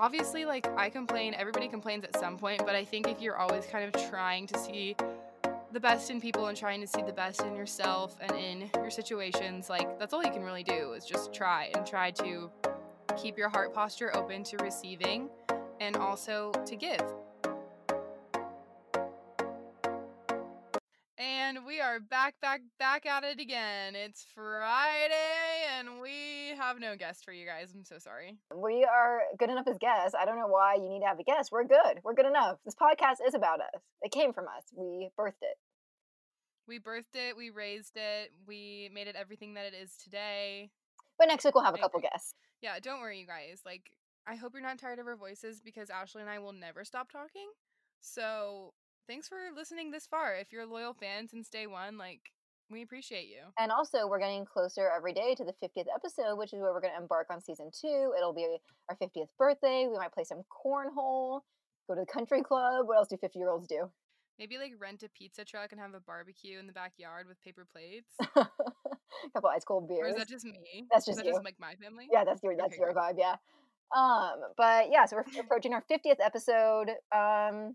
obviously, like, I complain, everybody complains at some point, but I think if you're always kind of trying to see the best in people and trying to see the best in yourself and in your situations, like, that's all you can really do is just try and try to keep your heart posture open to receiving and also to give. Are back, back, back at it again. It's Friday, and we have no guest for you guys. I'm so sorry. We are good enough as guests. I don't know why you need to have a guest. We're good. We're good enough. This podcast is about us. It came from us. We birthed it. We birthed it. We raised it. We made it everything that it is today. But next week we'll have a couple guests. Yeah, don't worry, you guys. Like, I hope you're not tired of our voices because Ashley and I will never stop talking. So, thanks for listening this far. If you're a loyal fan since day one, like, we appreciate you. And also, we're getting closer every day to the 50th episode, which is where we're going to embark on season two. It'll be our 50th birthday. We might play some cornhole, go to the country club. What else do 50 year olds do? Maybe like rent a pizza truck and have a barbecue in the backyard with paper plates. a couple ice cold Or beers. is that just me? That's Is just that just like my family? yeah, that's your that's Okay, your vibe. Yeah. Um, but yeah, so we're approaching our 50th episode. Um,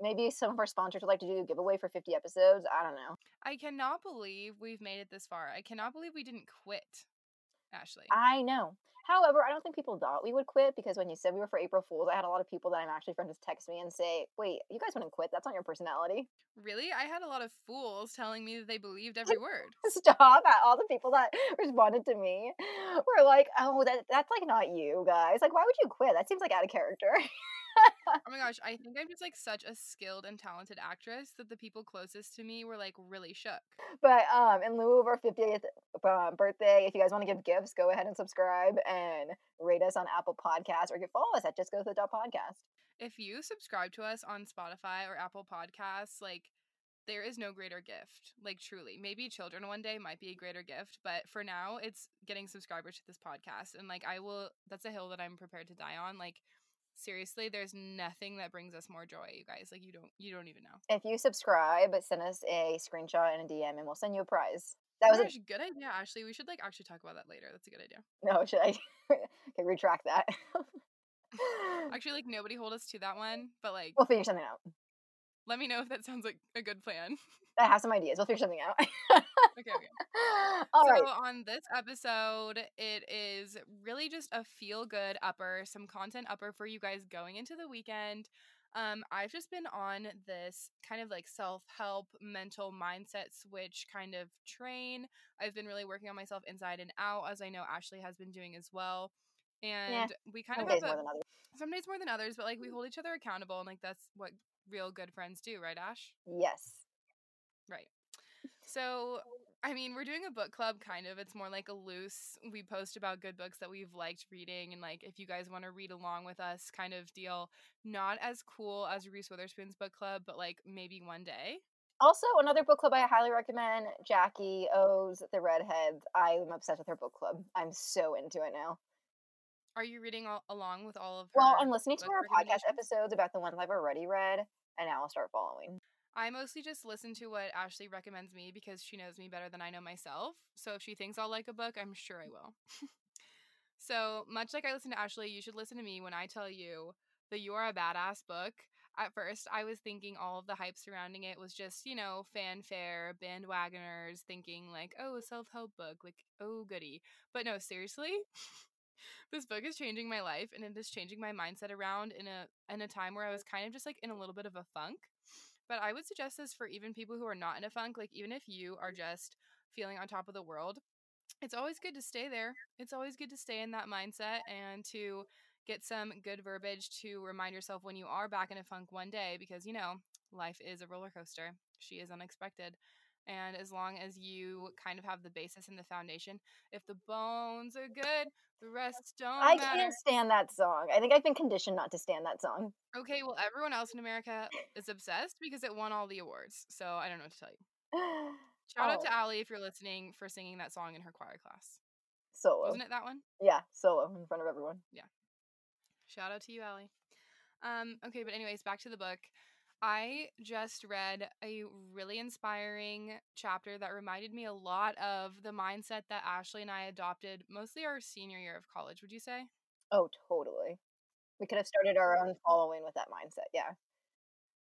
maybe some of our sponsors would like to do a giveaway for 50 episodes. I don't know. I cannot believe we've made it this far. I cannot believe we didn't quit, Ashley. I know. However, I don't think people thought we would quit because when you said we were for April Fools, I had a lot of people that I'm actually friends with text me and say, "Wait, you guys wouldn't quit? That's not your personality." Really? I had a lot of fools telling me that they believed every word. Stop! All the people that responded to me were like, "Oh, that that's like not you guys. Like, why would you quit? That seems like out of character." Oh my gosh, I think I'm just like such a skilled and talented actress that the people closest to me were like really shook. But um, in lieu of our 50th uh, birthday, if you guys want to give gifts, go ahead and subscribe and rate us on Apple Podcasts or you can follow us at Just Go With It Dot Podcast. If you subscribe to us on Spotify or Apple Podcasts, like there is no greater gift. Like truly. Maybe children one day might be a greater gift, but for now it's getting subscribers to this podcast. And like I will that's a hill that I'm prepared to die on. Like seriously, there's nothing that brings us more joy, you guys. Like you don't you don't even know. If you subscribe, send us a screenshot and a DM, and we'll send you a prize. That was Oh a good idea, Ashley. We should like actually talk about that later. That's a good idea. no. Should I? okay, retract that. Actually, like nobody hold us to that one, but like we'll figure something out. let me know if that sounds like a good plan. I have some ideas. We'll figure something out. Okay, okay. All so right. on this episode, it is really just a feel good upper, some content upper for you guys going into the weekend. Um, I've just been on this kind of like self help mental mindset switch kind of train. I've been really working on myself inside and out, as I know Ashley has been doing as well. And we kind Some of have more a, than others. some days more than others, but like we hold each other accountable, and like that's what real good friends do, right, Ash? Yes. Right. So, I mean, we're doing a book club kind of. It's more like a loose, we post about good books that we've liked reading. And like, if you guys want to read along with us kind of deal, not as cool as Reese Witherspoon's book club, but like maybe one day. Also, another book club I highly recommend Jackie O's The Redheads. I'm obsessed with her book club. I'm so into it now. Are you reading all, along with all of her? Well, I'm listening to her podcast episodes about the ones I've already read, and now I'll start following. I mostly just listen to what Ashley recommends me because she knows me better than I know myself. So if she thinks I'll like a book, I'm sure I will. so much like I listen to Ashley, you should listen to me when I tell you that You Are a Badass book. At first, I was thinking all of the hype surrounding it was just, you know, fanfare, bandwagoners thinking like, oh, a self help book, like, oh, goody. But no, seriously, this book is changing my life and it is changing my mindset around in a in a time where I was kind of just like in a little bit of a funk. But I would suggest this for even people who are not in a funk, like even if you are just feeling on top of the world, it's always good to stay there. It's always good to stay in that mindset and to get some good verbiage to remind yourself when you are back in a funk one day because you know, life is a roller coaster. She is unexpected. And as long as you kind of have the basis and the foundation, if the bones are good, the rest don't I matter. can't stand that song. I think I've been conditioned not to stand that song. Okay, well, everyone else in America is obsessed because it won all the awards. So I don't know what to tell you. Shout out Oh. to Allie if you're listening for singing that song in her choir class. Solo. Wasn't it that one? Yeah, solo in front of everyone. Yeah. Shout out to you, Allie. Um, okay, but anyways, back to the book. I just read a really inspiring chapter that reminded me a lot of the mindset that Ashley and I adopted mostly our senior year of college, would you say? Oh, totally. We could have started our own following with that mindset. Yeah.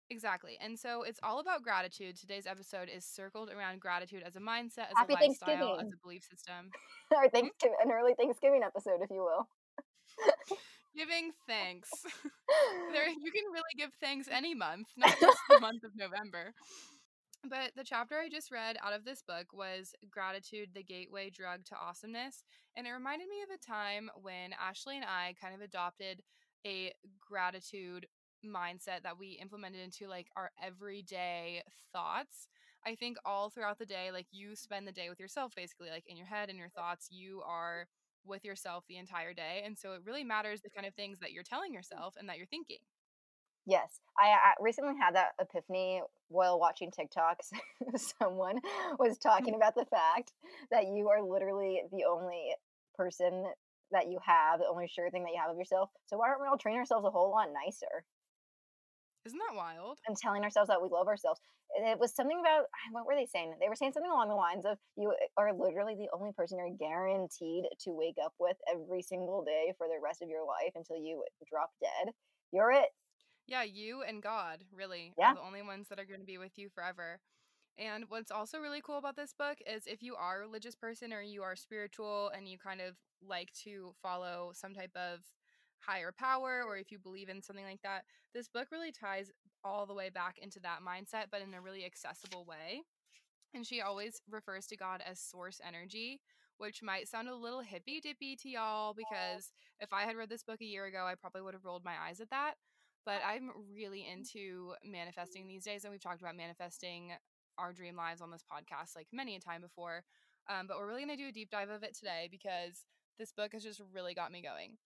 Exactly. And so it's all about gratitude. Today's episode is circled around gratitude as a mindset, as Happy a lifestyle, as a belief system. Our Thanksgiving, hmm? an early Thanksgiving episode, if you will. Giving thanks. there you can really give thanks any month, not just the month of November. But the chapter I just read out of this book was Gratitude, the Gateway Drug to Awesomeness. And it reminded me of a time when Ashley and I kind of adopted a gratitude mindset that we implemented into like our everyday thoughts. I think all throughout the day, like you spend the day with yourself basically, like in your head and your thoughts, you are with yourself the entire day. And so it really matters the kind of things that you're telling mm-hmm. yourself and that you're thinking. Yes, I, I recently had that epiphany while watching TikToks. Someone was talking mm-hmm. about the fact that you are literally the only person that you have, the only sure thing that you have of yourself. So why don't we all train ourselves a whole lot nicer Isn't that wild? and telling ourselves that we love ourselves? It was something about what were they saying? They were saying something along the lines of you are literally the only person you're guaranteed to wake up with every single day for the rest of your life until you drop dead. You're it. Yeah, you and God really Yeah. are the only ones that are going to be with you forever. And what's also really cool about this book is if you are a religious person or you are spiritual and you kind of like to follow some type of higher power or if you believe in something like that, this book really ties all the way back into that mindset, but in a really accessible way. And she always refers to God as source energy, which might sound a little hippy dippy to y'all because if I had read this book a year ago, I probably would have rolled my eyes at that but I'm really into manifesting these days, and we've talked about manifesting our dream lives on this podcast like many a time before. Um, but we're really going to do a deep dive of it today because this book has just really got me going.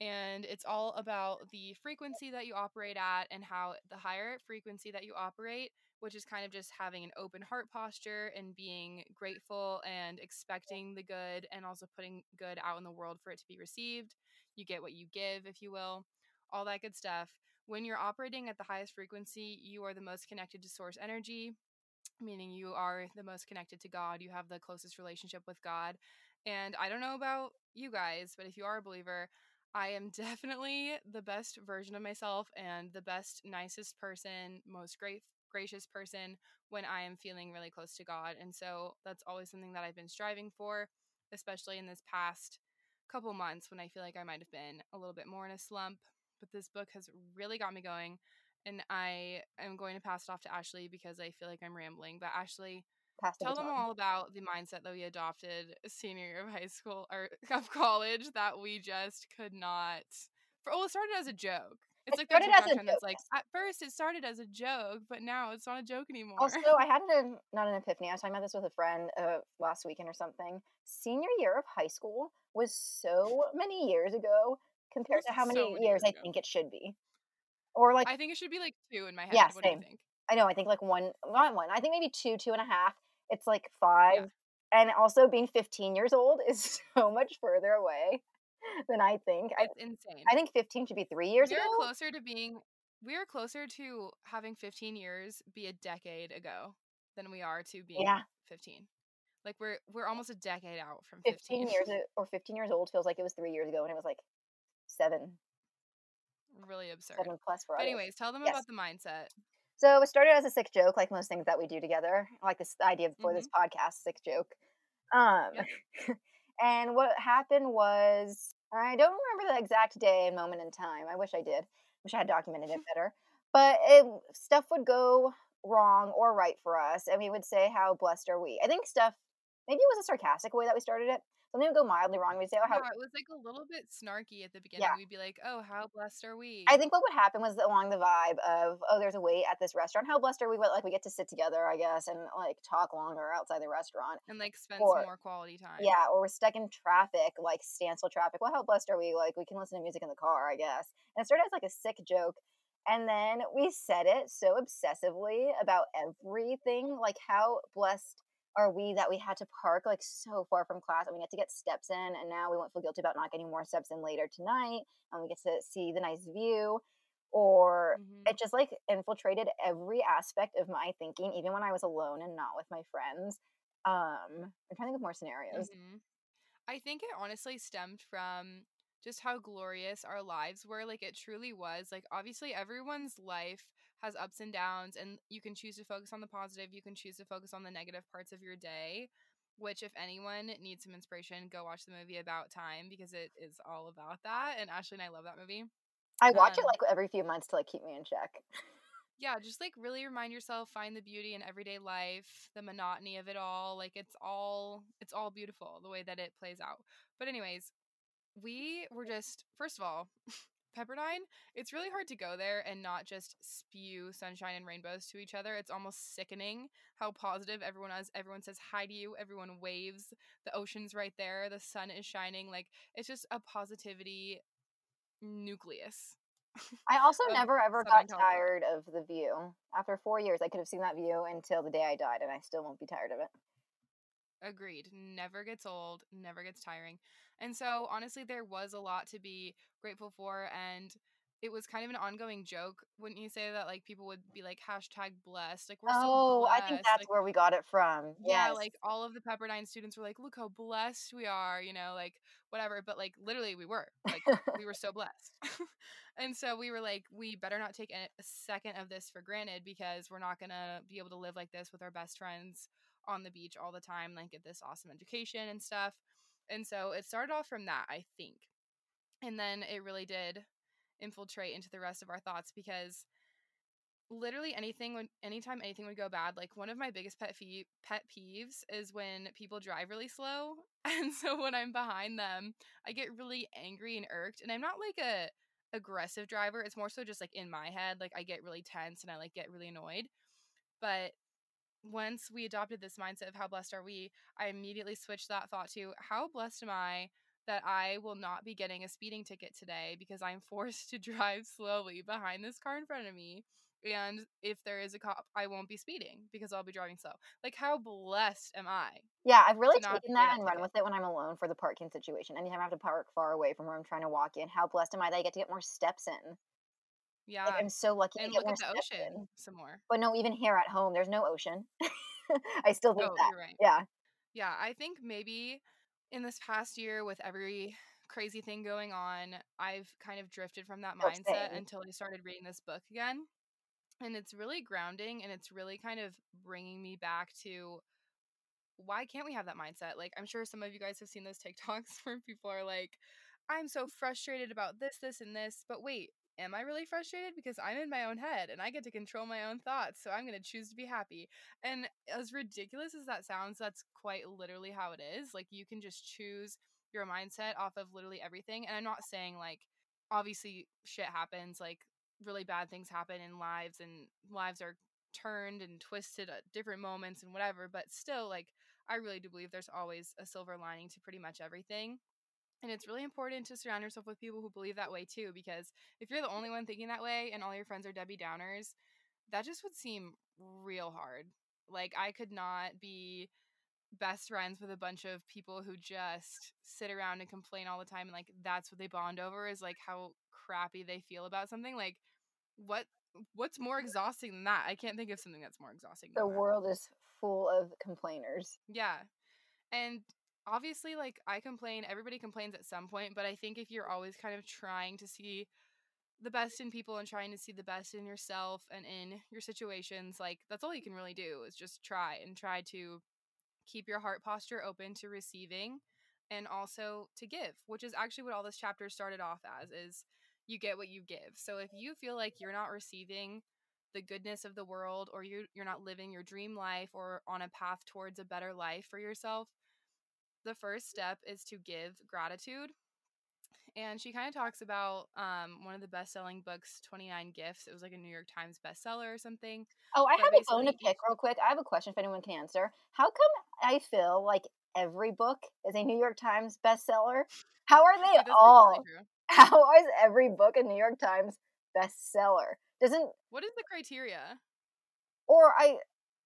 And it's all about the frequency that you operate at and how the higher frequency that you operate, which is kind of just having an open heart posture and being grateful and expecting the good and also putting good out in the world for it to be received. You get what you give, if you will, all that good stuff when you're operating at the highest frequency, you are the most connected to source energy, meaning you are the most connected to God. You have the closest relationship with God. And I don't know about you guys, but if you are a believer, I am definitely the best version of myself and the best, nicest person, most great, gracious person when I am feeling really close to God. And so that's always something that I've been striving for, especially in this past couple months when I feel like I might have been a little bit more in a slump but this book has really got me going. And I am going to pass it off to Ashley because I feel like I'm rambling. But Ashley, Pass the tell them all about the mindset that we adopted senior year of high school or of college that we just could not. For, well, it started as a joke. It's It like started as a trend that's joke, like at first it started as a joke, but now it's not a joke anymore. Also, I had an not an epiphany. I was talking about this with a friend uh, last weekend or something. Senior year of high school was so many years ago compared to how so many many years years I think it should be. Or like, I think it should be like two in my head. Yeah, what do same. you think? I know, I think like one, not one. I think maybe two, two and a half. It's like five. And also being 15 years old is so much further away than I think. I, It's insane. I think 15 should be three years ago. we are closer to being we are closer to having 15 years be a decade ago than we are to being Yeah. 15 like we're we're almost a decade out from 15 15, years or 15 years old feels like it was three years ago and it was like seven, really absurd seven plus for others. anyways tell them Yes. about the mindset So it started as a sick joke, like most things that we do together, like this idea for this Mm-hmm. podcast, sick joke. Um, and what happened was, I don't remember the exact day and moment in time. I wish I did. Wish I had documented it better. But it, stuff would go wrong or right for us, and we would say, "How blessed are we?" I think stuff. Maybe it was a sarcastic way that we started it. Something would go mildly wrong. We'd say, "Oh, how yeah it was like a little bit snarky at the beginning Yeah. we'd be like oh how blessed are we I think what would happen was along the vibe of, oh, there's a wait at this restaurant. How blessed are we? But like we get to sit together, I guess, and like talk longer outside the restaurant. and like spend or- some more quality time Yeah, or we're stuck in traffic, like standstill traffic. Well, how blessed are we? Like we can listen to music in the car, I guess. And it started as like a sick joke. And then we said it so obsessively about everything. Like how blessed are we that we had to park like so far from class and we get to get steps in and now we won't feel guilty about not getting more steps in later tonight and we get to see the nice view or Mhm. it just like infiltrated every aspect of my thinking even when i was alone and not with my friends um i'm trying to think of more scenarios Mhm. I think it honestly stemmed from just how glorious our lives were. Like it truly was. Like obviously everyone's life has ups and downs and you can choose to focus on the positive, you can choose to focus on the negative parts of your day. Which, if anyone needs some inspiration, go watch the movie About Time because it is all about that. And Ashley and I love that movie. I watch um, it like every few months to like keep me in check. yeah, just like really remind yourself, find the beauty in everyday life, the monotony of it all. Like it's all it's all beautiful the way that it plays out. But anyways, we were just first of all, Pepperdine, it's really hard to go there and not just spew sunshine and rainbows to each other. It's almost sickening how positive everyone is. Everyone says hi to you, everyone waves, the ocean's right there, the sun is shining. Like it's just a positivity nucleus. I also never ever got tired of the view. After four years, I could have seen that view until the day I died, and I still won't be tired of it. Agreed. Never gets old, never gets tiring. And so, honestly, there was a lot to be grateful for. And it was kind of an ongoing joke, wouldn't you say that? Like people would be like hashtag blessed. Like we're oh, so I think that's like, where we got it from. Yeah, yes. like all of the Pepperdine students were like, look how blessed we are, you know, like whatever. But like literally, we were like we were so blessed. and so we were like, we better not take a second of this for granted because we're not gonna be able to live like this with our best friends on the beach all the time, like get this awesome education and stuff. And so it started off from that, I think. And then it really did infiltrate into the rest of our thoughts because literally anything would anytime anything would go bad like one of my biggest pet fee- pet peeves is when people drive really slow and so when i'm behind them i get really angry and irked and i'm not like a aggressive driver it's more so just like in my head like i get really tense and i like get really annoyed but once we adopted this mindset of how blessed are we i immediately switched that thought to how blessed am i that I will not be getting a speeding ticket today because I'm forced to drive slowly behind this car in front of me. And if there is a cop, I won't be speeding because I'll be driving slow. Like, how blessed am I? Yeah, I've really taken that and run with it when I'm alone for the parking situation. Anytime I have to park far away from where I'm trying to walk in, how blessed am I that I get to get more steps in? Yeah. Like, I'm so lucky and look at the ocean in. some more. But no, even here at home, there's no ocean. I still think oh, that. Right. Yeah. Yeah, I think maybe in this past year with every crazy thing going on, I've kind of drifted from that oh, mindset until I started reading this book again. And it's really grounding and it's really kind of bringing me back to why can't we have that mindset? Like, I'm sure some of you guys have seen those TikToks where people are like, I'm so frustrated about this, this, and this. But wait, am I really frustrated? Because I'm in my own head and I get to control my own thoughts. So I'm going to choose to be happy. And as ridiculous as that sounds, that's quite literally how it is. Like, you can just choose your mindset off of literally everything. And I'm not saying like obviously shit happens, like really bad things happen in lives and lives are turned and twisted at different moments and whatever, but still like I really do believe there's always a silver lining to pretty much everything. And it's really important to surround yourself with people who believe that way too, because if you're the only one thinking that way and all your friends are Debbie Downers, that just would seem real hard. Like, I could not be best friends with a bunch of people who just sit around and complain all the time and like that's what they bond over is like how crappy they feel about something like what what's more exhausting than that? I can't think of something that's more exhausting the world is full of complainers. Yeah. And obviously like i complain everybody complains at some point but i think if you're always kind of trying to see the best in people and trying to see the best in yourself and in your situations like that's all you can really do is just try and try to keep your heart posture open to receiving and also to give, which is actually what all this chapter started off as is you get what you give. So if you feel like you're not receiving the goodness of the world or you you're not living your dream life or on a path towards a better life for yourself, the first step is to give gratitude and she kind of talks about um, one of the best-selling books 29 gifts. It was like a new york times bestseller or something oh i have a bone to pick real quick. I have a question if anyone can answer. How come i feel like every book is a new york times bestseller? How are they all? how is every book a new york times bestseller? Doesn't what is the criteria? Or i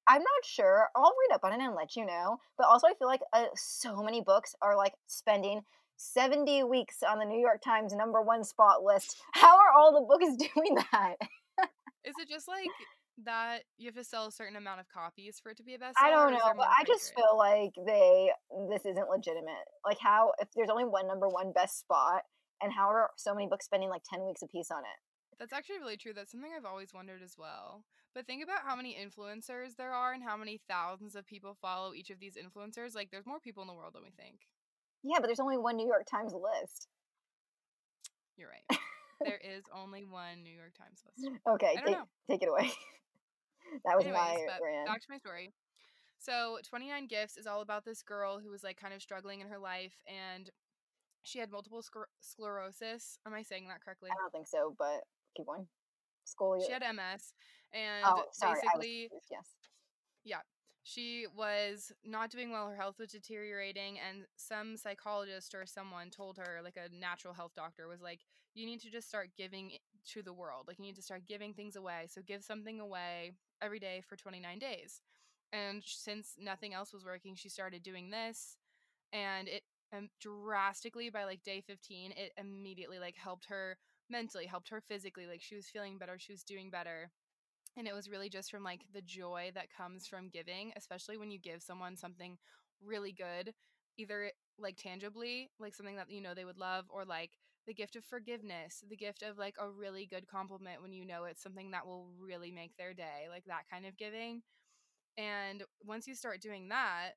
I'm not sure. I'll read up on it and let you know. But also, I feel like uh, so many books are like spending 70 weeks on the New York Times number one spot list. How are all the books doing that? Is it just like that you have to sell a certain amount of copies for it to be a bestseller? I don't know, but I just feel like they this isn't legitimate. Like how if there's only one number one best spot And how are so many books spending like 10 weeks a piece on it? That's actually really true. That's something I've always wondered as well. But think about how many influencers there are and how many thousands of people follow each of these influencers. Like, there's more people in the world than we think. Yeah, but there's only one New York Times list. You're right. there is only one New York Times list. Okay, take, know. take it away. that was Anyways, my rant. back to my story. So, 29 Gifts is all about this girl who was like kind of struggling in her life and she had multiple scler- sclerosis. Am I saying that correctly? I don't think so, but keep going. She had MS and oh, sorry. Basically yes. she was not doing well. Her health was deteriorating, and some psychologist or someone told her, like a natural health doctor, was like, You need to just start giving to the world. Like, you need to start giving things away. So, give something away every day for 29 days. And since nothing else was working, she started doing this, and it um, drastically by like day 15, it immediately like helped her mentally, helped her physically. Like, she was feeling better, she was doing better and it was really just from like the joy that comes from giving especially when you give someone something really good either like tangibly like something that you know they would love or like the gift of forgiveness the gift of like a really good compliment when you know it's something that will really make their day like that kind of giving and once you start doing that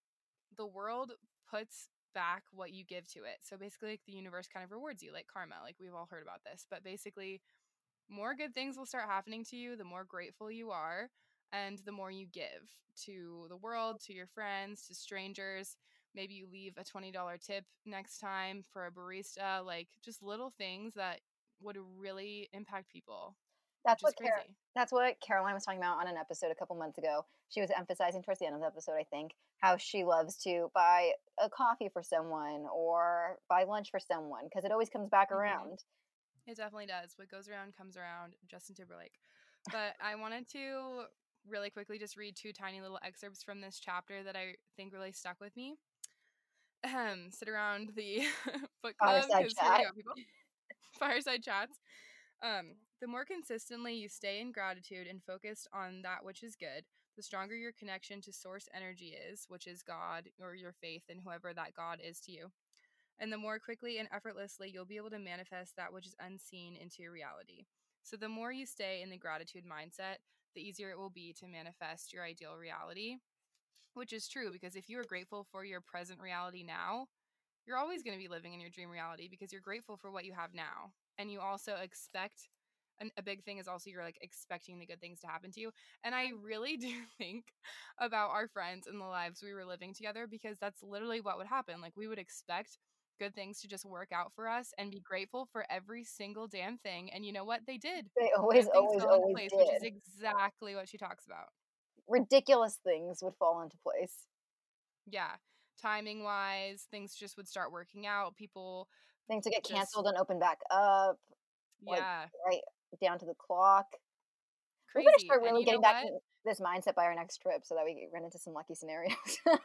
the world puts back what you give to it so basically like the universe kind of rewards you like karma like we've all heard about this but basically more good things will start happening to you the more grateful you are and the more you give to the world, to your friends, to strangers. Maybe you leave a $20 tip next time for a barista, like just little things that would really impact people. That's what Car- that's what Caroline was talking about on an episode a couple months ago. She was emphasizing towards the end of the episode, I think, how she loves to buy a coffee for someone or buy lunch for someone because it always comes back Mhm. around. It definitely does. What goes around comes around. Justin Timberlake. But I wanted to really quickly just read two tiny little excerpts from this chapter that I think really stuck with me. Ahem, sit around the book club Fireside 'cause here we chat. Fireside chats. Um, the more consistently you stay in gratitude and focused on that which is good, the stronger your connection to source energy is, which is God or your faith in whoever that God is to you and the more quickly and effortlessly you'll be able to manifest that which is unseen into your reality. So, the more you stay in the gratitude mindset, the easier it will be to manifest your ideal reality, which is true because if you are grateful for your present reality now, you're always going to be living in your dream reality because you're grateful for what you have now. And you also expect, and a big thing is also you're like expecting the good things to happen to you. And I really do think about our friends and the lives we were living together because that's literally what would happen. Like, we would expect good things to just work out for us and be grateful for every single damn thing. And you know what? They did. They always, always, always place, did. which is exactly what she talks about. Ridiculous things would fall into place. Yeah. Timing wise, things just would start working out. People, Things would get Just- canceled and open back up, Like, yeah, right down to the clock. We crazy. better start really getting back in this mindset by our next trip so that we run into some lucky scenarios. 100%.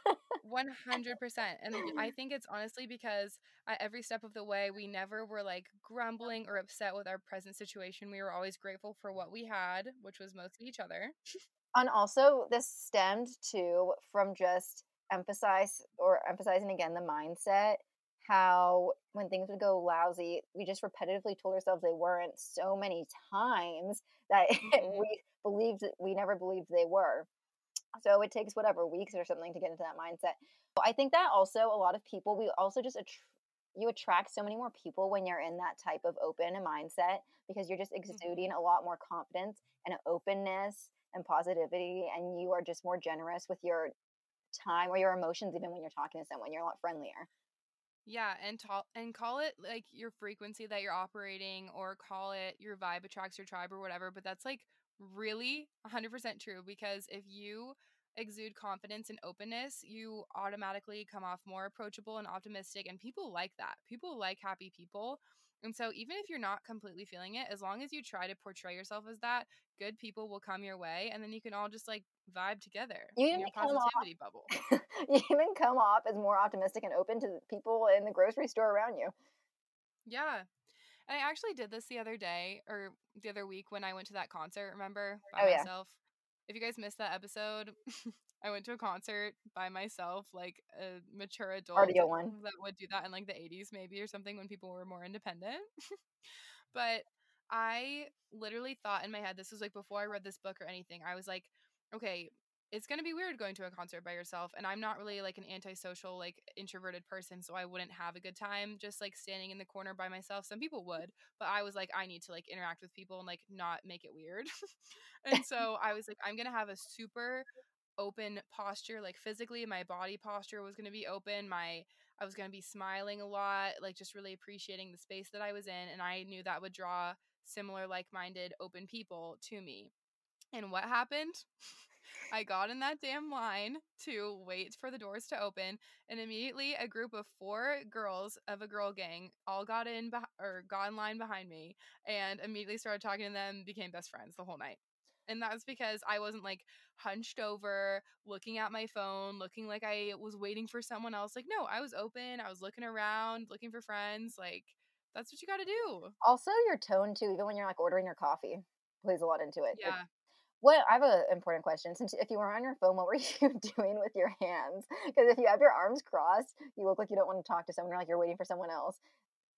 And I think it's honestly because at every step of the way, we never were like grumbling or upset with our present situation. We were always grateful for what we had, which was mostly each other. and also, this stemmed to from just emphasize or emphasizing again the mindset how when things would go lousy, we just repetitively told ourselves they weren't so many times that Mhm. we believed that we never believed they were. So it takes whatever weeks or something to get into that mindset. I think that also a lot of people we also just you attract so many more people when you're in that type of open mindset because you're just exuding a lot more confidence and openness and positivity and you are just more generous with your time or your emotions even when you're talking to someone you're a lot friendlier Yeah, and ta- and call it like your frequency that you're operating or call it your vibe attracts your tribe or whatever, but that's like really 100% true because if you exude confidence and openness, you automatically come off more approachable and optimistic and people like that. People like happy people. And so even if you're not completely feeling it, as long as you try to portray yourself as that, good people will come your way and then you can all just like vibe together You in your come off- positivity bubble. you even come off as more optimistic and open to the people in the grocery store around you Yeah. And I actually did this the other day or the other week when I went to that concert, remember? By Oh, yeah. myself. if you guys missed that episode, I went to a concert by myself, like a mature adult that would do that in like the 80s maybe or something when people were more independent. but I literally thought in my head this was like before I read this book or anything. I was like, okay, it's going to be weird going to a concert by yourself and i'm not really like an antisocial like introverted person so i wouldn't have a good time just like standing in the corner by myself some people would but i was like i need to like interact with people and like not make it weird and so i was like i'm going to have a super open posture like physically my body posture was going to be open my i was going to be smiling a lot like just really appreciating the space that i was in and i knew that would draw similar like-minded open people to me and what happened I got in that damn line to wait for the doors to open, and immediately a group of four girls of a girl gang all got in beh- or got in line behind me, and immediately started talking to them, became best friends the whole night. And that's because I wasn't like hunched over, looking at my phone, looking like I was waiting for someone else. Like, no, I was open. I was looking around, looking for friends. Like, that's what you got to do. Also, your tone too, even when you're like ordering your coffee, plays a lot into it. Like, Yeah. what I have an important question. Since if you were on your phone, what were you doing with your hands? Because if you have your arms crossed, you look like you don't want to talk to someone, or like you're waiting for someone else.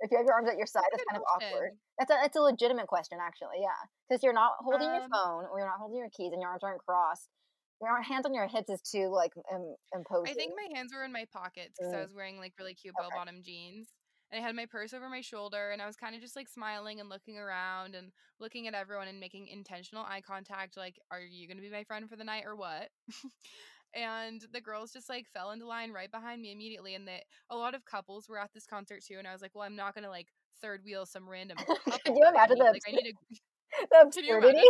If you have your arms at your side, That's that's kind of awkward. That's a that's a legitimate question, actually. Yeah, because you're not holding your Um, phone, or you're not holding your keys, and your arms aren't crossed. Your hands on your hips is too like Im- imposing. I think my hands were in my pockets because I Mm. was wearing like really cute Okay. bell bottom jeans. And I had my purse over my shoulder, and I was kind of just like smiling and looking around and looking at everyone and making intentional eye contact. Like, are you going to be my friend for the night or what? and the girls just like fell into line right behind me immediately. And that a lot of couples were at this concert too. And I was like, well, I'm not going to like third wheel some random. Can you imagine the Like, I need to the absurdity?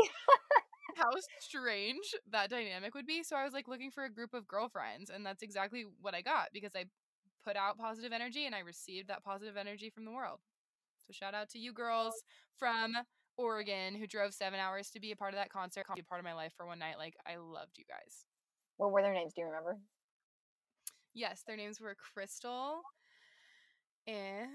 how strange that dynamic would be. So I was like looking for a group of girlfriends, and that's exactly what I got because I put out positive energy and I received that positive energy from the world. So shout out to you girls from Oregon who drove seven hours to be a part of that concert, be a part of my life for one night. Like I loved you guys. What were their names? Do you remember? Yes, their names were Crystal and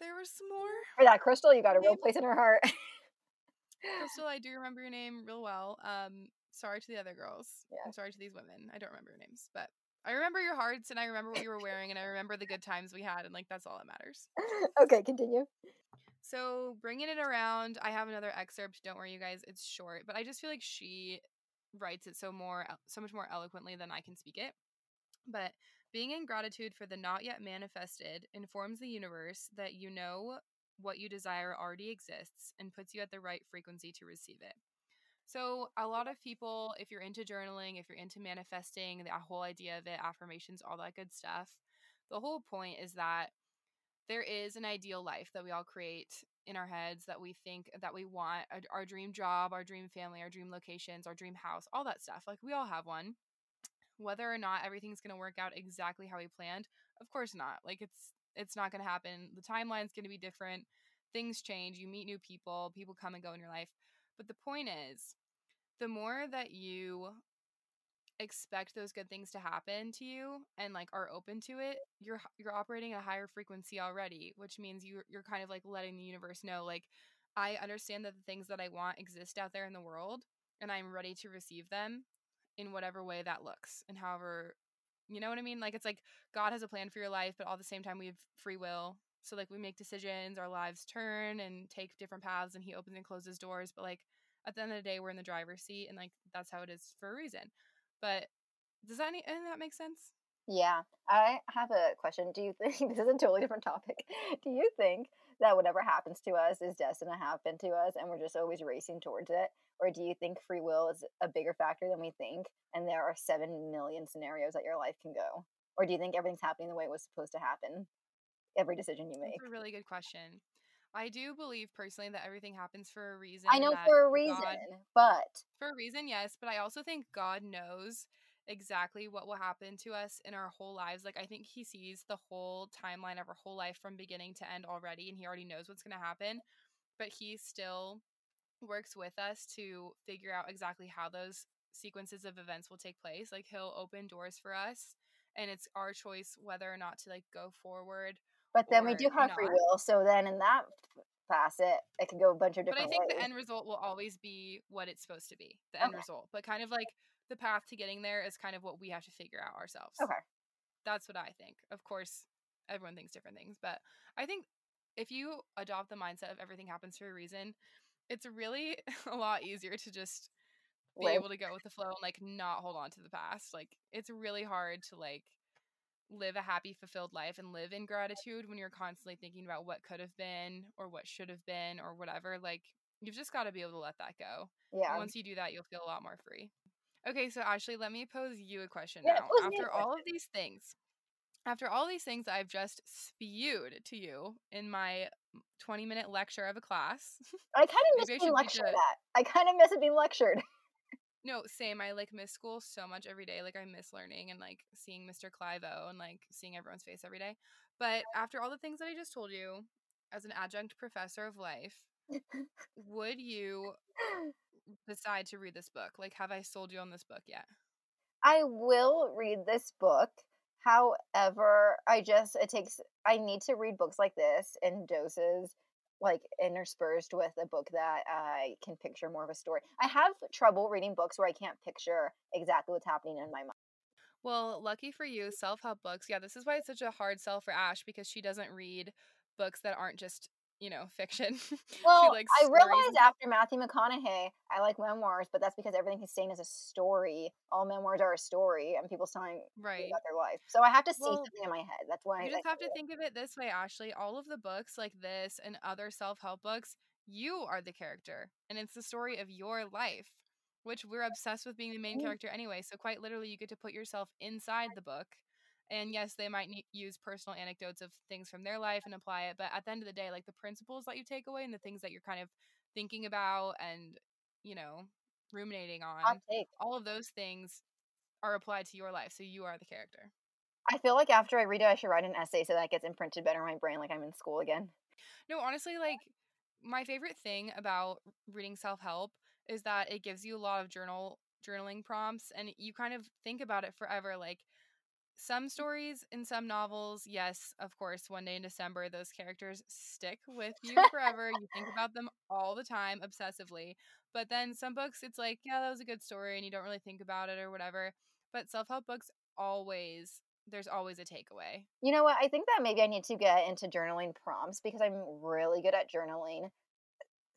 there was some more. For that Crystal, you got a real place in her heart. Crystal, I do remember your name real well. Um, sorry to the other girls. Yeah. I'm sorry to these women. I don't remember your names, but I remember your hearts and I remember what you were wearing and I remember the good times we had and like that's all that matters. okay, continue. So bringing it around, I have another excerpt. Don't worry, you guys. It's short, but I just feel like she writes it so more, so much more eloquently than I can speak it. But being in gratitude for the not yet manifested informs the universe that you know what you desire already exists and puts you at the right frequency to receive it. So, a lot of people, if you're into journaling, if you're into manifesting, the whole idea of it, affirmations, all that good stuff, the whole point is that there is an ideal life that we all create in our heads that we think that we want our, our dream job, our dream family, our dream locations, our dream house, all that stuff. Like, we all have one. Whether or not everything's going to work out exactly how we planned, of course not. Like, it's it's not going to happen. The timeline's going to be different. Things change. You meet new people. People come and go in your life. But the point is, the more that you expect those good things to happen to you and like are open to it, you're you're operating at a higher frequency already, which means you you're kind of like letting the universe know like I understand that the things that I want exist out there in the world and I'm ready to receive them in whatever way that looks and however you know what I mean? Like it's like God has a plan for your life, but all the same time we have free will. So like we make decisions, our lives turn and take different paths and he opens and closes doors, but like at the end of the day we're in the driver's seat and like that's how it is for a reason. But does that any, and that make sense? Yeah, I have a question. Do you think this is a totally different topic? Do you think that whatever happens to us is destined to happen to us and we're just always racing towards it? Or do you think free will is a bigger factor than we think and there are 7 million scenarios that your life can go? Or do you think everything's happening the way it was supposed to happen? Every decision you make. That's a really good question. I do believe personally that everything happens for a reason. I know for a reason, God, but for a reason, yes, but I also think God knows exactly what will happen to us in our whole lives. Like I think he sees the whole timeline of our whole life from beginning to end already and he already knows what's going to happen, but he still works with us to figure out exactly how those sequences of events will take place. Like he'll open doors for us and it's our choice whether or not to like go forward but then we do have free will. So then in that facet, it. can go a bunch of different But I think ways. the end result will always be what it's supposed to be, the end Okay. result. But kind of like the path to getting there is kind of what we have to figure out ourselves. Okay. That's what I think. Of course, everyone thinks different things, but I think if you adopt the mindset of everything happens for a reason, it's really a lot easier to just be Live. able to go with the flow and like not hold on to the past. Like it's really hard to like live a happy fulfilled life and live in gratitude when you're constantly thinking about what could have been or what should have been or whatever. Like you've just got to be able to let that go. Yeah. And once you do that, you'll feel a lot more free. Okay, so Ashley, let me pose you a question Yeah, now. After all of these things, after all these things I've just spewed to you in my 20 minute lecture of a class. I kind of miss being lectured I kind of miss it being lectured. No, same. I like miss school so much every day. Like I miss learning and like seeing Mr. Clivo and like seeing everyone's face every day. But after all the things that I just told you, as an adjunct professor of life, would you decide to read this book? Like, have I sold you on this book yet? I will read this book. However, I just it takes I need to read books like this in doses like interspersed with a book that I can picture more of a story. I have trouble reading books where I can't picture exactly what's happening in my mind. Well, lucky for you, self help books. Yeah, this is why it's such a hard sell for Ash because she doesn't read books that aren't just, you know, fiction. Well, she likes I realized after Matthew McConaughey, I like memoirs, but that's because everything he's saying is a story. All memoirs are a story, and people's telling Right. about their life. So I have to see Well, something in my head. That's why You I just have to it. think of it this way, Ashley. All of the books like this and other self help books, you are the character, and it's the story of your life, which we're obsessed with being the main Mm. character anyway. So, quite literally, you get to put yourself inside the book. And yes, they might ne- use personal anecdotes of things from their life and apply it. But at the end of the day, like the principles that you take away and the things that you're kind of thinking about and, you know, ruminating on, all of those things are applied to your life. So, you are the character. I feel like after I read it, I should write an essay so that it gets imprinted better in my brain, like I'm in school again. No, honestly, like my favorite thing about reading self-help is that it gives you a lot of journal journaling prompts and you kind of think about it forever like some stories in some novels, yes, of course, one day in December those characters stick with you forever. you think about them all the time obsessively. But then some books it's like, yeah, that was a good story and you don't really think about it or whatever. But self-help books always there's always a takeaway. You know what? I think that maybe I need to get into journaling prompts because I'm really good at journaling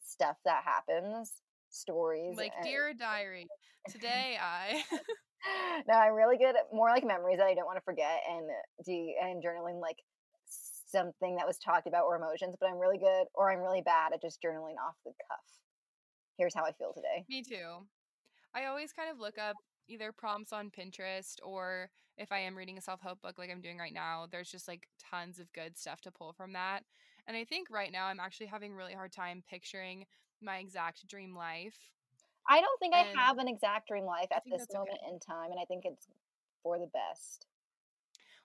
stuff that happens, stories. Like and- dear diary, today I no, I'm really good at more like memories that I don't want to forget and de- and journaling like something that was talked about or emotions, but I'm really good or I'm really bad at just journaling off the cuff. Here's how I feel today. Me too. I always kind of look up either prompts on Pinterest or if I am reading a self help book like I'm doing right now, there's just like tons of good stuff to pull from that. And I think right now I'm actually having a really hard time picturing my exact dream life. I don't think I have an exact dream life at this that's okay. moment in time, and I think it's for the best.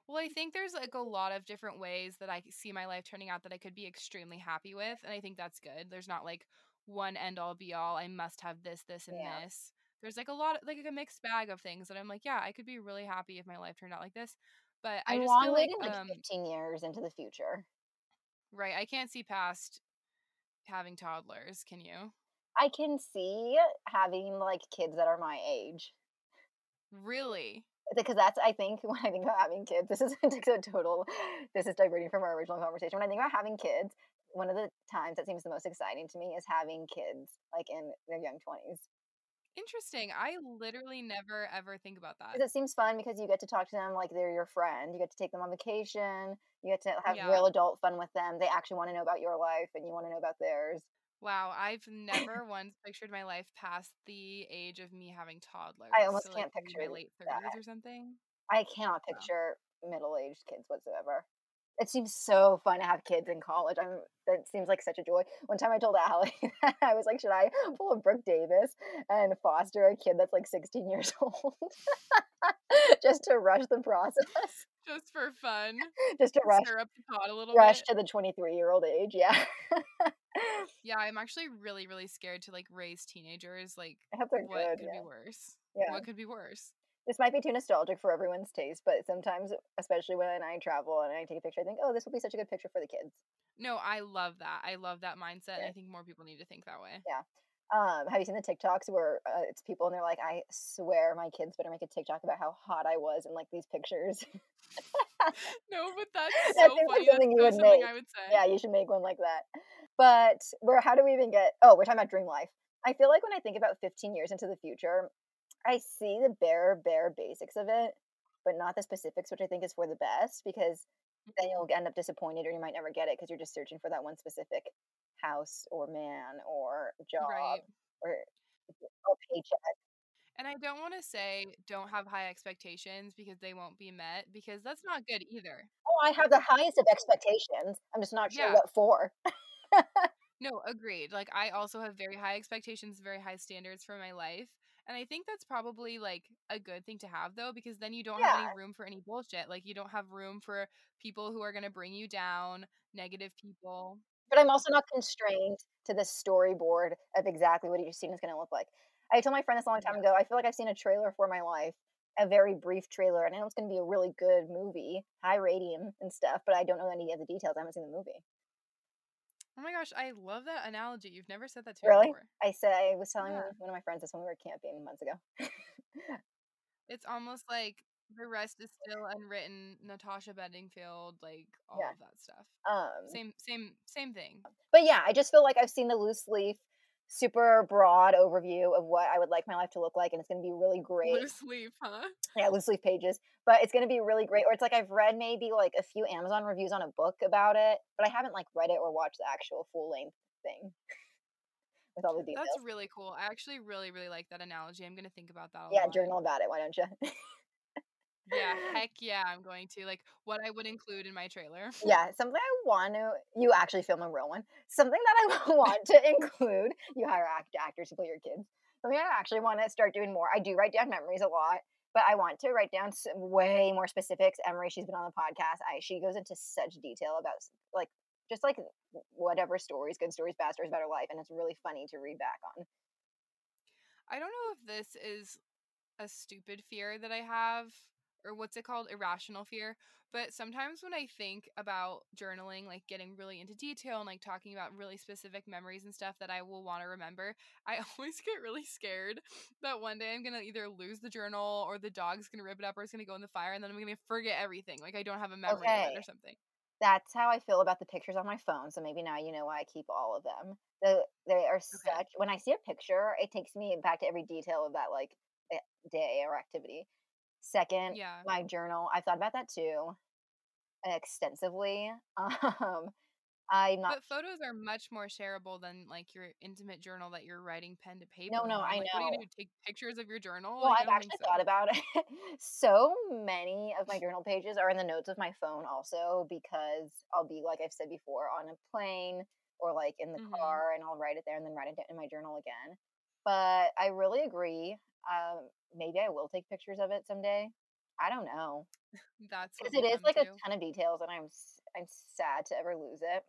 Well, I think there's like a lot of different ways that I see my life turning out that I could be extremely happy with. And I think that's good. There's not like one end all be all. I must have this, this, and Yeah. this. There's like a lot of like a mixed bag of things that I'm like, yeah, I could be really happy if my life turned out like this. But I I'm just long feel like, like um, 15 years into the future. right, I can't see past having toddlers. Can you? I can see having like kids that are my age Really? because that's I think when I think about having kids, this is a total. This is diverting from our original conversation. When I think about having kids, one of the times that seems the most exciting to me is having kids like in their young 20s. Interesting. I literally never ever think about that. It seems fun because you get to talk to them like they're your friend. You get to take them on vacation. You get to have Yeah. real adult fun with them. They actually want to know about your life and you want to know about theirs. Wow, I've never once pictured my life past the age of me having toddlers. I almost so, can't like, maybe my late thirties or something. I cannot Wow. picture middle-aged kids whatsoever. It seems so fun to have kids in college. I'm that seems like such a joy. One time I told Allie I was like, should I pull a Brooke Davis and foster a kid that's like 16 years old? just to rush the process. Just for fun. Just to rush up the pot a little rush bit. to the 23 year old age. Yeah. Yeah, I'm actually really, really scared to like raise teenagers. Like I hope they're what good. could Yeah. be worse? Yeah. What could be worse? This might be too nostalgic for everyone's taste, but sometimes, especially when I travel and I take a picture, I think, oh, this will be such a good picture for the kids. No, I love that. I love that mindset. And Yeah. I think more people need to think that way. Yeah. Um, have you seen the TikToks where uh, it's people and they're like, I swear my kids better make a TikTok about how hot I was in like these pictures. No, but that's That so seems like something That's you would something make. I would say. yeah, you should make one like that. But where how do we even get oh, we're talking about dream life. I feel like when I think about 15 years into the future, I see the bare, bare basics of it, but not the specifics, which I think is for the best because then you'll end up disappointed or you might never get it because you're just searching for that one specific house or man or job Right. or, or paycheck. And I don't want to say don't have high expectations because they won't be met because that's not good either. Oh, I have the highest of expectations. I'm just not sure Yeah. what for. No, agreed. Like I also have very high expectations, very high standards for my life. And I think that's probably like a good thing to have though because then you don't have any room for any bullshit. Like you don't have room for people who are going to bring you down, negative people. But I'm also not constrained to the storyboard of exactly what each scene is going to look like. I told my friend this a long time ago. I feel like I've seen a trailer for my life, a very brief trailer, and I know it's going to be a really good movie, high rating and stuff. But I don't know any of the details. I haven't seen the movie. Oh my gosh, I love that analogy. You've never said that to me Really? before. I said I was telling Yeah. one of my friends this when we were camping months ago. It's almost like the rest is still unwritten. Natasha Bedingfield, like all Yeah. of that stuff. um, Same, same, same thing. but yeah, I just feel like I've seen the loose leaf, super broad overview of what I would like my life to look like, and it's going to be really great. Loose leaf, huh? yeah, loose leaf pages. But it's gonna be really great. Or it's like I've read maybe like a few Amazon reviews on a book about it, but I haven't like read it or watched the actual full length thing with all the details. That's really cool. I actually really, really like that analogy. I'm gonna think about that. A yeah, lot. journal about it. Why don't you? Yeah, heck yeah, I'm going to like what I would include in my trailer. yeah, something I want to. You actually film a real one. Something that I want to include. You hire act actors to play your kids. Something I actually want to start doing more. I do write down memories a lot, but I want to write down some way more specifics. Emery, she's been on the podcast. I she goes into such detail about like just like whatever stories, good stories, bad stories about her life, and it's really funny to read back on. I don't know if this is a stupid fear that I have or what's it called irrational fear but sometimes when i think about journaling like getting really into detail and like talking about really specific memories and stuff that i will want to remember i always get really scared that one day i'm gonna either lose the journal or the dog's gonna rip it up or it's gonna go in the fire and then i'm gonna forget everything like i don't have a memory of Okay. it or something That's how I feel about the pictures on my phone. So maybe now you know why I keep all of them. The they are such. When I see a picture, it takes me back to every detail of that like eh, day or activity. Second, yeah my journal. I've thought about that too, extensively. Um, I'm not. but photos are much more shareable than like your intimate journal that you're writing pen to paper No, no, on. I like, what are you know. do take pictures of your journal Well, Like, I've actually so. thought about it. so many of my journal pages are in the notes of my phone, also because I'll be like I've said before on a plane or like in the Mhm. car, and I'll write it there and then write it down in my journal again. But I really agree. Um, maybe I will take pictures of it someday. I don't know That's because it is like a ton of details, and I'm I'm sad to ever lose it.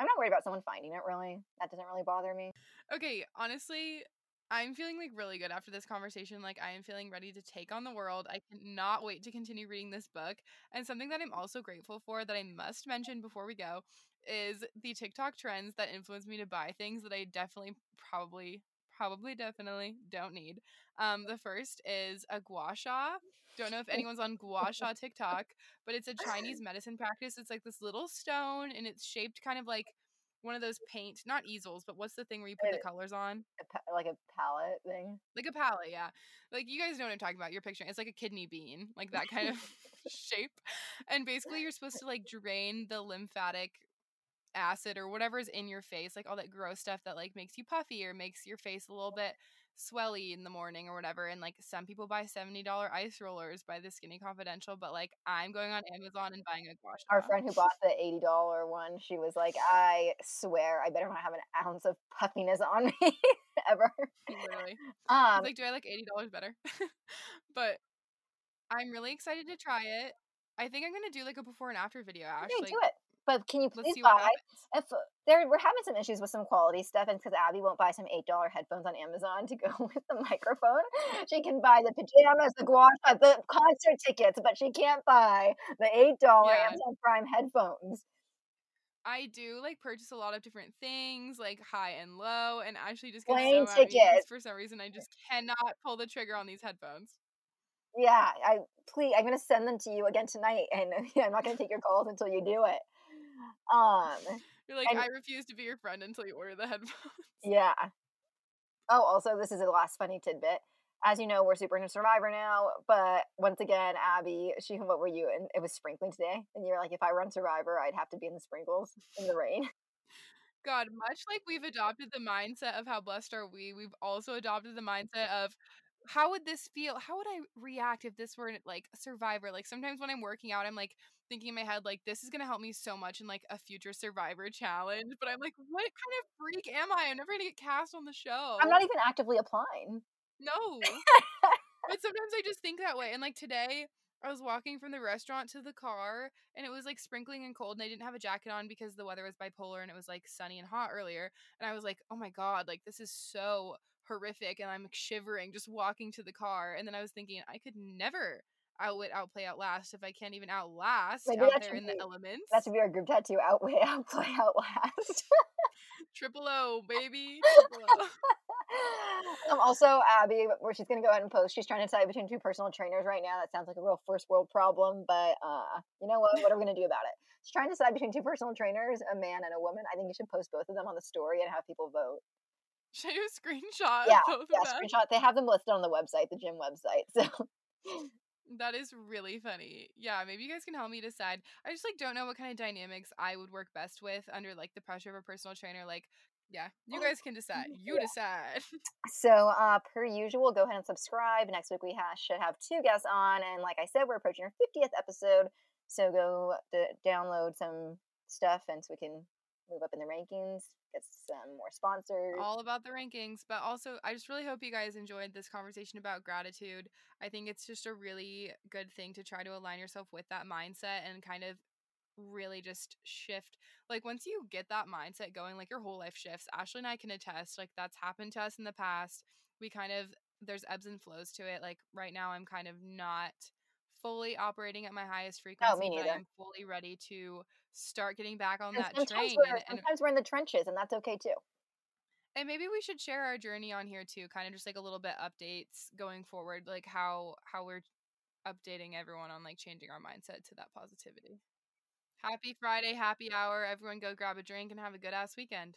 I'm not worried about someone finding it. Really, that doesn't really bother me. Okay, honestly, I'm feeling like really good after this conversation. Like I am feeling ready to take on the world. I cannot wait to continue reading this book. And something that I'm also grateful for that I must mention before we go is the TikTok trends that influence me to buy things that I definitely probably probably definitely don't need. Um the first is a gua sha. Don't know if anyone's on gua sha TikTok, but it's a Chinese medicine practice. It's like this little stone and it's shaped kind of like one of those paint, not easels, but what's the thing where you put the colors on? A pa- like a palette thing. Like a palette, yeah. Like you guys know what I'm talking about. You're picturing it's like a kidney bean, like that kind of shape. And basically you're supposed to like drain the lymphatic acid or whatever is in your face, like all that gross stuff that like makes you puffy or makes your face a little bit swelly in the morning or whatever. And like some people buy $70 ice rollers by the Skinny Confidential, but like I'm going on Amazon and buying a Our friend who bought the eighty dollar one, she was like, "I swear, I better not have an ounce of puffiness on me ever." Literally. Um, like, do I like eighty dollars better? but I'm really excited to try it. I think I'm gonna do like a before and after video. Okay, like, do it. But can you please buy if there we're having some issues with some quality stuff, and because Abby won't buy some eight dollar headphones on Amazon to go with the microphone, she can buy the pajamas, the gua sha, uh, the concert tickets, but she can't buy the eight dollar Yeah. Amazon Prime headphones. I do like purchase a lot of different things, like high and low, and actually just gets Plane so mad at me because tickets. for some reason I just cannot pull the trigger on these headphones. Yeah, I please, I'm gonna send them to you again tonight, and I'm not gonna take your calls until you do it. Um, You're like, And- I refuse to be your friend until you order the headphones. yeah. Oh, also, this is the last funny tidbit. As you know, we're super into Survivor now, but once again, Abby, she, who, what were you? And it was sprinkling today, and you're like, if I run Survivor, I'd have to be in the sprinkles in the rain. God, much like we've adopted the mindset of how blessed are we, we've also adopted the mindset of how would this feel? How would I react if this were like a survivor? Like sometimes when I'm working out, I'm like thinking in my head, like, this is gonna help me so much in like a future survivor challenge. But I'm like, what kind of freak am I? I'm never gonna get cast on the show. I'm not even actively applying. No. but sometimes I just think that way. And like today, I was walking from the restaurant to the car and it was like sprinkling and cold and I didn't have a jacket on because the weather was bipolar and it was like sunny and hot earlier. And I was like, oh my God, like this is so horrific. And I'm like, shivering just walking to the car. And then I was thinking, I could never outwit, outplay, outlast if I can't even outlast Maybe out there in the elements. That should be our group tattoo. Outweigh, outplay, outlast. Triple O, baby. Triple O. um, also, Abby, where she's gonna go ahead and post. She's trying to decide between two personal trainers right now. That sounds like a real first world problem, but uh, you know what? What are we gonna do about it? She's trying to decide between two personal trainers, a man and a woman. I think you should post both of them on the story and have people vote. Should I do a screenshot Yeah, of both Yeah, of them? screenshot. They have them listed on the website, the gym website. So That is really funny. Yeah, maybe you guys can help me decide. I just like don't know what kind of dynamics I would work best with under like the pressure of a personal trainer. Like, yeah, you guys can decide. You Yeah. decide. So, uh, per usual, go ahead and subscribe. Next week we ha- should have two guests on, and like I said, we're approaching our fiftieth episode. So go d- download some stuff, and so we can move up in the rankings, get some more sponsors. All about the rankings, but also I just really hope you guys enjoyed this conversation about gratitude. I think it's just a really good thing to try to align yourself with that mindset and kind of really just shift. Like once you get that mindset going, like your whole life shifts. Ashley and I can attest, like that's happened to us in the past. We kind of there's ebbs and flows to it. Like right now I'm kind of not fully operating at my highest frequency, Oh, me neither. I'm fully ready to start getting back on And that sometimes train we're and, and sometimes we're in the trenches, and that's okay too. and maybe we should share our journey on here too, kind of just like a little bit updates going forward, like how how we're updating everyone on like changing our mindset to that positivity. Happy Friday, happy hour. Everyone go grab a drink and have a good ass weekend.